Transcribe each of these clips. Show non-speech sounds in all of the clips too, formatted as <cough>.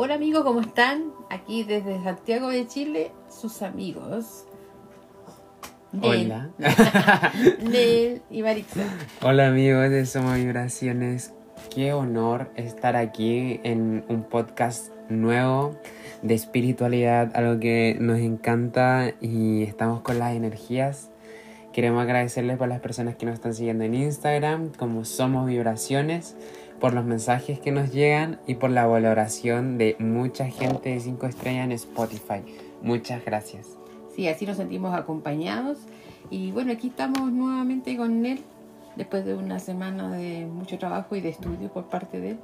Hola amigos, ¿cómo están? Aquí desde Santiago de Chile, sus amigos. Nel. Hola. <laughs> Nel y Marixa. Hola amigos de Somos Vibraciones. Qué honor estar aquí en un podcast nuevo de espiritualidad, algo que nos encanta y estamos con las energías. Queremos agradecerles por las personas que nos están siguiendo en Instagram, como Somos Vibraciones, por los mensajes que nos llegan y por la valoración de mucha gente de 5 estrellas en Spotify. Muchas gracias. Sí, así nos sentimos acompañados. Y bueno, aquí estamos nuevamente con Nel, después de una semana de mucho trabajo y de estudio por parte de él,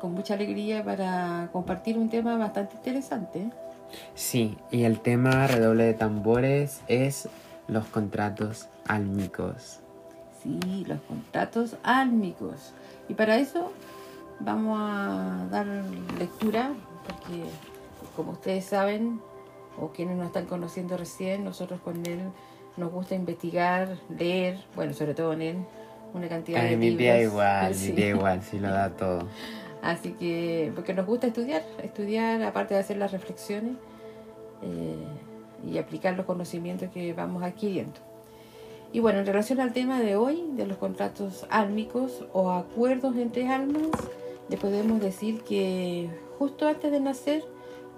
con mucha alegría para compartir un tema bastante interesante. Sí, y el tema redoble de tambores es los contratos álmicos. Sí, los contratos álmicos. Y para eso vamos a dar lectura, porque como ustedes saben, o quienes nos están conociendo recién, nosotros con él nos gusta investigar, leer, bueno, sobre todo en él, una cantidad de mi libros. día igual, Sí. mi igual, <laughs> sí lo da todo. Así que, porque nos gusta estudiar, estudiar aparte de hacer las reflexiones eh, y aplicar los conocimientos que vamos adquiriendo. Y bueno, en relación al tema de hoy, de los contratos álmicos o acuerdos entre almas, le podemos decir que justo antes de nacer,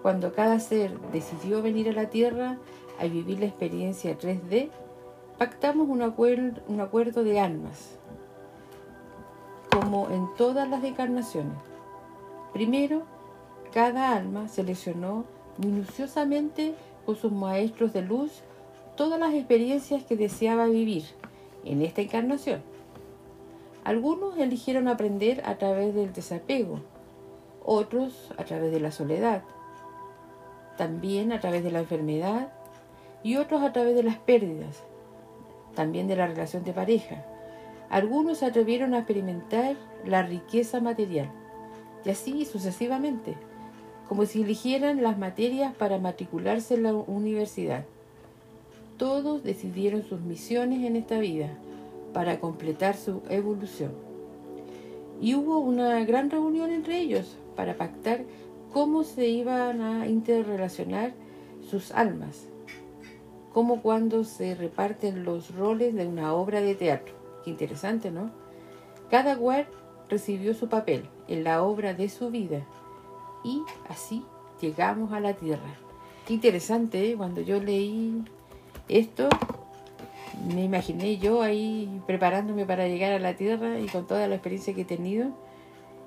cuando cada ser decidió venir a la Tierra a vivir la experiencia 3D, pactamos un acuerdo, un acuerdo de almas, como en todas las encarnaciones. Primero, cada alma seleccionó minuciosamente con sus maestros de luz todas las experiencias que deseaba vivir en esta encarnación. Algunos eligieron aprender a través del desapego, otros a través de la soledad, también a través de la enfermedad y otros a través de las pérdidas, también de la relación de pareja. Algunos se atrevieron a experimentar la riqueza material y así sucesivamente, como si eligieran las materias para matricularse en la universidad. Todos decidieron sus misiones en esta vida para completar su evolución. Y hubo una gran reunión entre ellos para pactar cómo se iban a interrelacionar sus almas, como cuando se reparten los roles de una obra de teatro. Qué interesante, ¿no? Cada cual recibió su papel en la obra de su vida y así llegamos a la tierra. Qué interesante, ¿eh? cuando yo leí esto, me imaginé yo ahí preparándome para llegar a la tierra y con toda la experiencia que he tenido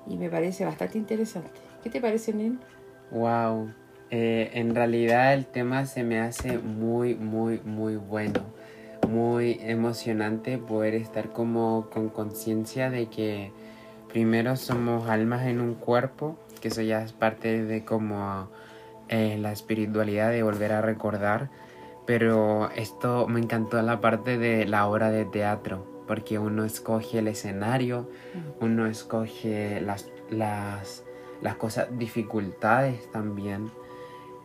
y me parece bastante interesante. ¿Qué te parece, Nen? Wow. Eh, en realidad el tema se me hace muy, muy, muy bueno. Muy emocionante poder estar como con conciencia de que primero somos almas en un cuerpo, que eso ya es parte de como eh, la espiritualidad de volver a recordar. Pero esto me encantó la parte de la obra de teatro, porque uno escoge el escenario, uno escoge las, las, las cosas, dificultades también.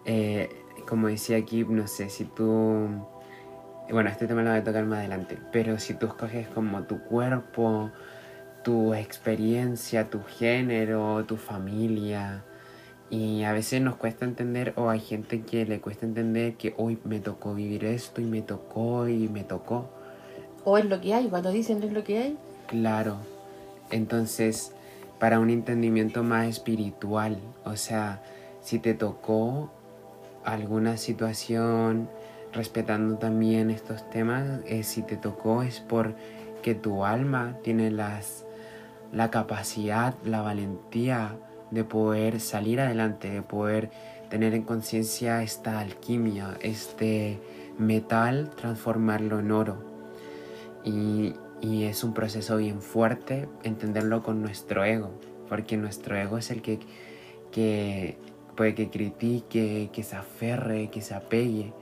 Eh, como decía aquí, no sé, si tú... Bueno, este tema lo voy a tocar más adelante, pero si tú escoges como tu cuerpo, tu experiencia, tu género, tu familia, y a veces nos cuesta entender, o hay gente que le cuesta entender que hoy me tocó vivir esto y me tocó y me tocó. ¿O es lo que hay? Cuando dicen es lo que hay. Claro. Entonces, para un entendimiento más espiritual, o sea, si te tocó alguna situación, respetando también estos temas, eh, si te tocó es porque tu alma tiene las, la capacidad, la valentía de poder salir adelante, de poder tener en conciencia esta alquimia, este metal, transformarlo en oro. Y, y es un proceso bien fuerte entenderlo con nuestro ego, porque nuestro ego es el que, que puede que critique, que se aferre, que se apegue,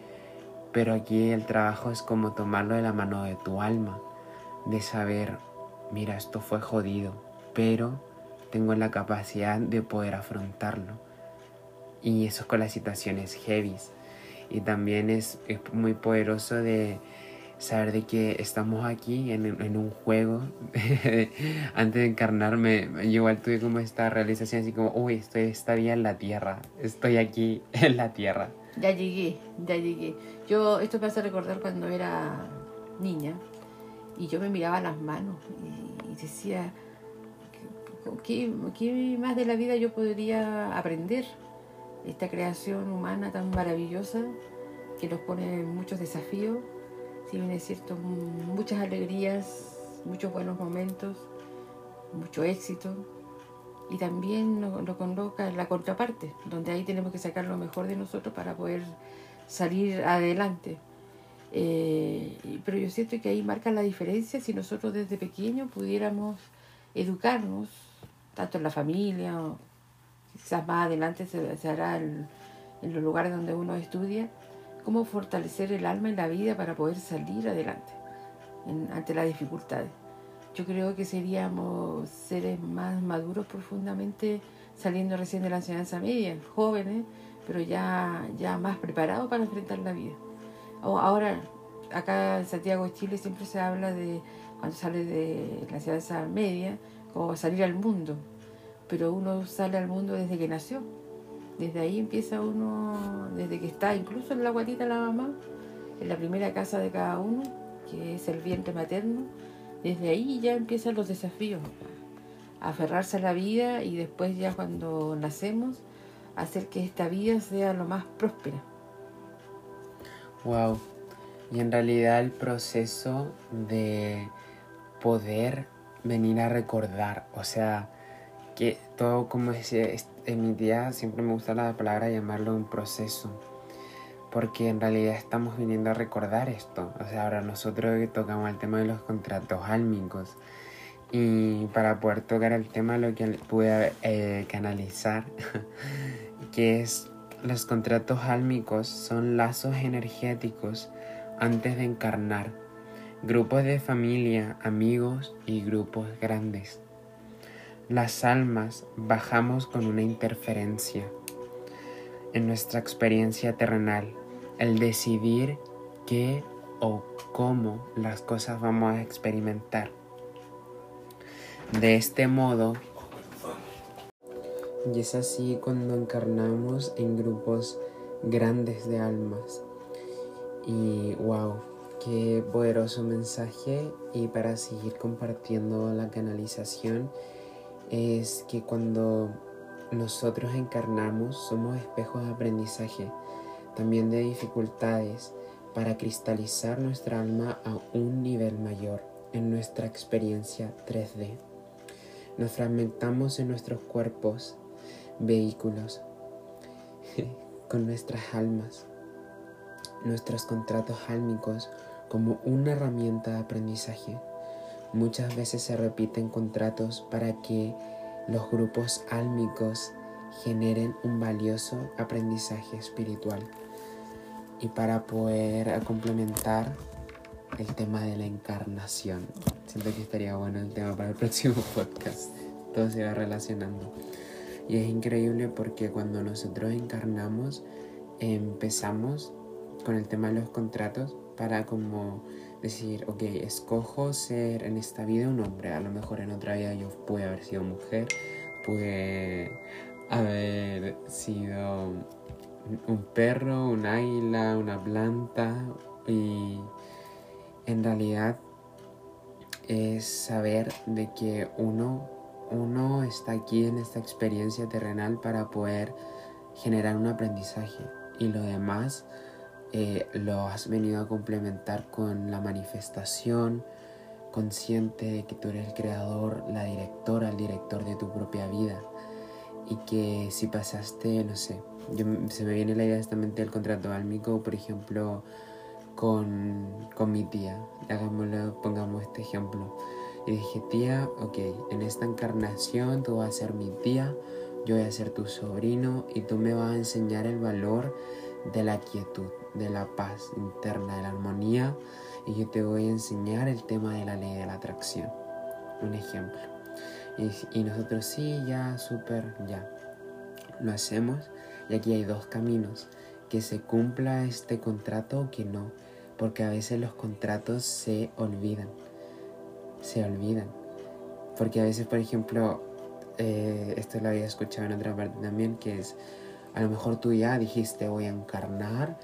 pero aquí el trabajo es como tomarlo de la mano de tu alma, de saber, mira, esto fue jodido, pero tengo la capacidad de poder afrontarlo. Y eso es con las situaciones heavies. Y también es, es muy poderoso de, saber de que estamos aquí en, en un juego. <laughs> Antes de encarnarme, yo igual tuve como esta realización así como, uy, estoy estaría en la tierra, estoy aquí <laughs> en la tierra. Ya llegué, ya llegué. Yo, esto me hace recordar cuando era niña y yo me miraba las manos y, y decía, ¿qué, ¿qué más de la vida yo podría aprender? Esta creación humana tan maravillosa que nos pone muchos desafíos si bien es muchas alegrías, muchos buenos momentos, mucho éxito. Y también nos, coloca en la contraparte, donde ahí tenemos que sacar lo mejor de nosotros para poder salir adelante. Eh, pero yo siento que ahí marca la diferencia si nosotros desde pequeños pudiéramos educarnos, tanto en la familia, o quizás más adelante se, hará en los lugares donde uno estudia, cómo fortalecer el alma y la vida para poder salir adelante ante las dificultades. Yo creo que seríamos seres más maduros profundamente saliendo recién de la enseñanza media, jóvenes, pero ya, ya más preparados para enfrentar la vida. Ahora, acá en Santiago de Chile siempre se habla de cuando sale de la enseñanza media, como salir al mundo, pero uno sale al mundo desde que nació desde ahí empieza uno, desde que está incluso en la guatita la mamá, en la primera casa de cada uno, que es el vientre materno, desde ahí ya empiezan los desafíos, aferrarse a la vida y después ya cuando nacemos, hacer que esta vida sea lo más próspera. Wow. Y en realidad el proceso de poder venir a recordar, o sea, que todo como decía, en mi día siempre me gusta la palabra llamarlo un proceso, porque en realidad estamos viniendo a recordar esto. O sea, ahora nosotros tocamos el tema de los contratos álmicos y para poder tocar el tema lo que pude eh, canalizar, <laughs> que es los contratos álmicos son lazos energéticos antes de encarnar, grupos de familia, amigos y grupos grandes las almas bajamos con una interferencia en nuestra experiencia terrenal, el decidir qué o cómo las cosas vamos a experimentar. De este modo, y es así cuando encarnamos en grupos grandes de almas. Y wow, qué poderoso mensaje. Y para seguir compartiendo la canalización, es que cuando nosotros encarnamos somos espejos de aprendizaje, también de dificultades, para cristalizar nuestra alma a un nivel mayor en nuestra experiencia 3D. Nos fragmentamos en nuestros cuerpos, vehículos, <laughs> con nuestras almas, nuestros contratos álmicos como una herramienta de aprendizaje Muchas veces se repiten contratos para que los grupos álmicos generen un valioso aprendizaje espiritual y para poder complementar el tema de la encarnación. Siento que estaría bueno el tema para el próximo <laughs> podcast. Todo se va relacionando. Y es increíble porque cuando nosotros encarnamos empezamos con el tema de los contratos para como decir, ok, escojo ser en esta vida un hombre, a lo mejor en otra vida yo pude haber sido mujer, pude haber sido un perro, un águila, una planta y en realidad es saber de que uno, uno está aquí en esta experiencia terrenal para poder generar un aprendizaje y lo demás eh, lo has venido a complementar con la manifestación consciente de que tú eres el creador, la directora, el director de tu propia vida y que si pasaste, no sé, se me viene la idea justamente del contrato álmico, por ejemplo, con, con mi tía, hagámoslo, pongamos este ejemplo. Y dije, tía, ok, en esta encarnación tú vas a ser mi tía, yo voy a ser tu sobrino y tú me vas a enseñar el valor de la quietud, de la paz interna, de la armonía y yo te voy a enseñar el tema de la ley de la atracción. Un ejemplo. Y, nosotros sí, ya, súper, ya. Lo hacemos y aquí hay dos caminos. Que se cumpla este contrato o que no. porque a veces los contratos se olvidan, se olvidan. Porque a veces, por ejemplo, eh, esto lo había escuchado en otra parte también, que es, a lo mejor tú ya dijiste, voy a encarnar,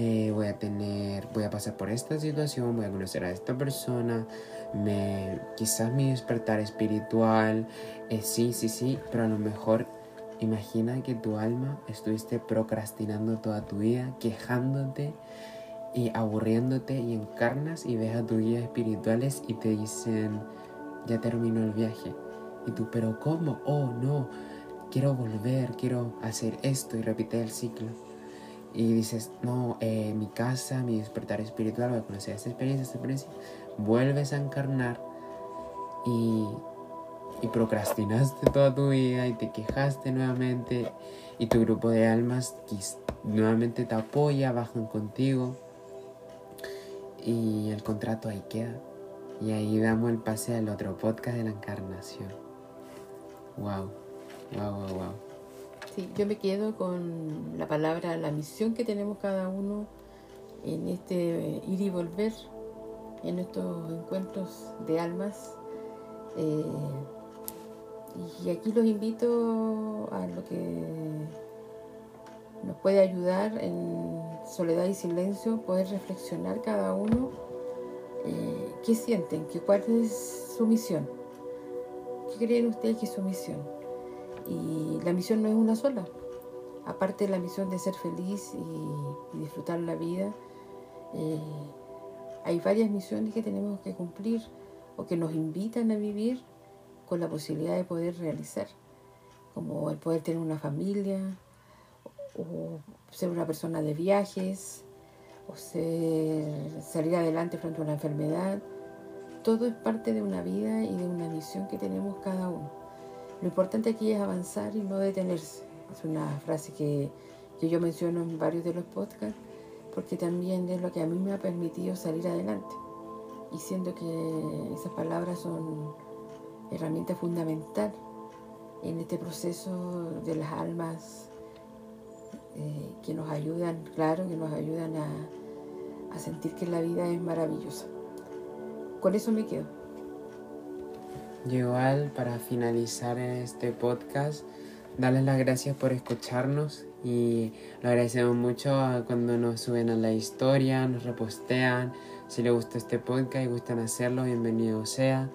eh, voy a tener, voy a pasar por esta situación, voy a conocer a esta persona, me, quizás mi despertar espiritual, eh, sí, sí, sí, pero a lo mejor imagina que tu alma estuviste procrastinando toda tu vida, quejándote y aburriéndote y encarnas y ves a tus guías espirituales y te dicen, ya terminó el viaje. Y tú, pero ¿cómo? Oh, no, quiero volver, quiero hacer esto y repite el ciclo. Y dices, no, eh, mi casa, mi despertar espiritual, voy a conocer esta experiencia, esta experiencia. Vuelves a encarnar y, y procrastinaste <laughs> toda tu vida y te quejaste nuevamente y tu grupo de almas nuevamente te apoya, bajan contigo y el contrato ahí queda. Y ahí damos el pase al otro podcast de la encarnación. Wow, wow, wow, wow. Yo me quedo con la palabra, la misión que tenemos cada uno en este ir y volver, en estos encuentros de almas. Eh, y aquí los invito a lo que nos puede ayudar en soledad y silencio, poder reflexionar cada uno eh, qué sienten, ¿Qué, cuál es su misión, qué creen ustedes que es su misión. Y la misión no es una sola, aparte de la misión de ser feliz y, disfrutar la vida, eh, hay varias misiones que tenemos que cumplir o que nos invitan a vivir con la posibilidad de poder realizar, como el poder tener una familia, o ser una persona de viajes, o ser, salir adelante frente a una enfermedad. Todo es parte de una vida y de una misión que tenemos cada uno. Lo importante aquí es avanzar y no detenerse. Es una frase que, yo menciono en varios de los podcasts, porque también es lo que a mí me ha permitido salir adelante. Y siento que esas palabras son herramienta fundamental en este proceso de las almas eh, que nos ayudan, claro, que nos ayudan a sentir que la vida es maravillosa. Con eso me quedo. Igual, para finalizar este podcast, darles las gracias por escucharnos y lo agradecemos mucho cuando nos suben a la historia, nos repostean. Si les gusta este podcast y gustan hacerlo, bienvenido sea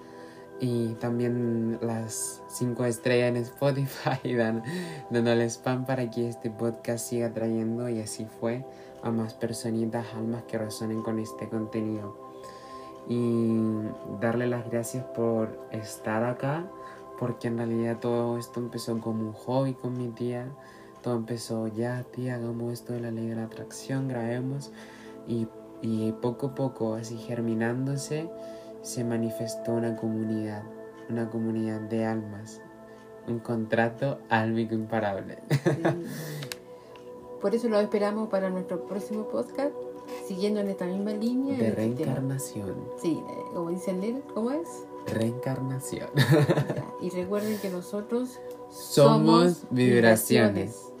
y también las 5 estrellas en Spotify <laughs> dan, dándole spam para que este podcast siga trayendo y así fue a más personitas, almas que resonen con este contenido. Y darle las gracias por estar acá, porque en realidad todo esto empezó como un hobby con mi tía. Todo empezó ya, tía, hagamos esto de la ley de la atracción, grabemos. Y, y poco a poco, así germinándose, se manifestó una comunidad, una comunidad de almas, un contrato álmico imparable. Por eso lo esperamos para nuestro próximo podcast, siguiendo en esta misma línea. De reencarnación. Sí, como dicen él, ¿cómo es? Reencarnación. y recuerden que nosotros somos, vibraciones.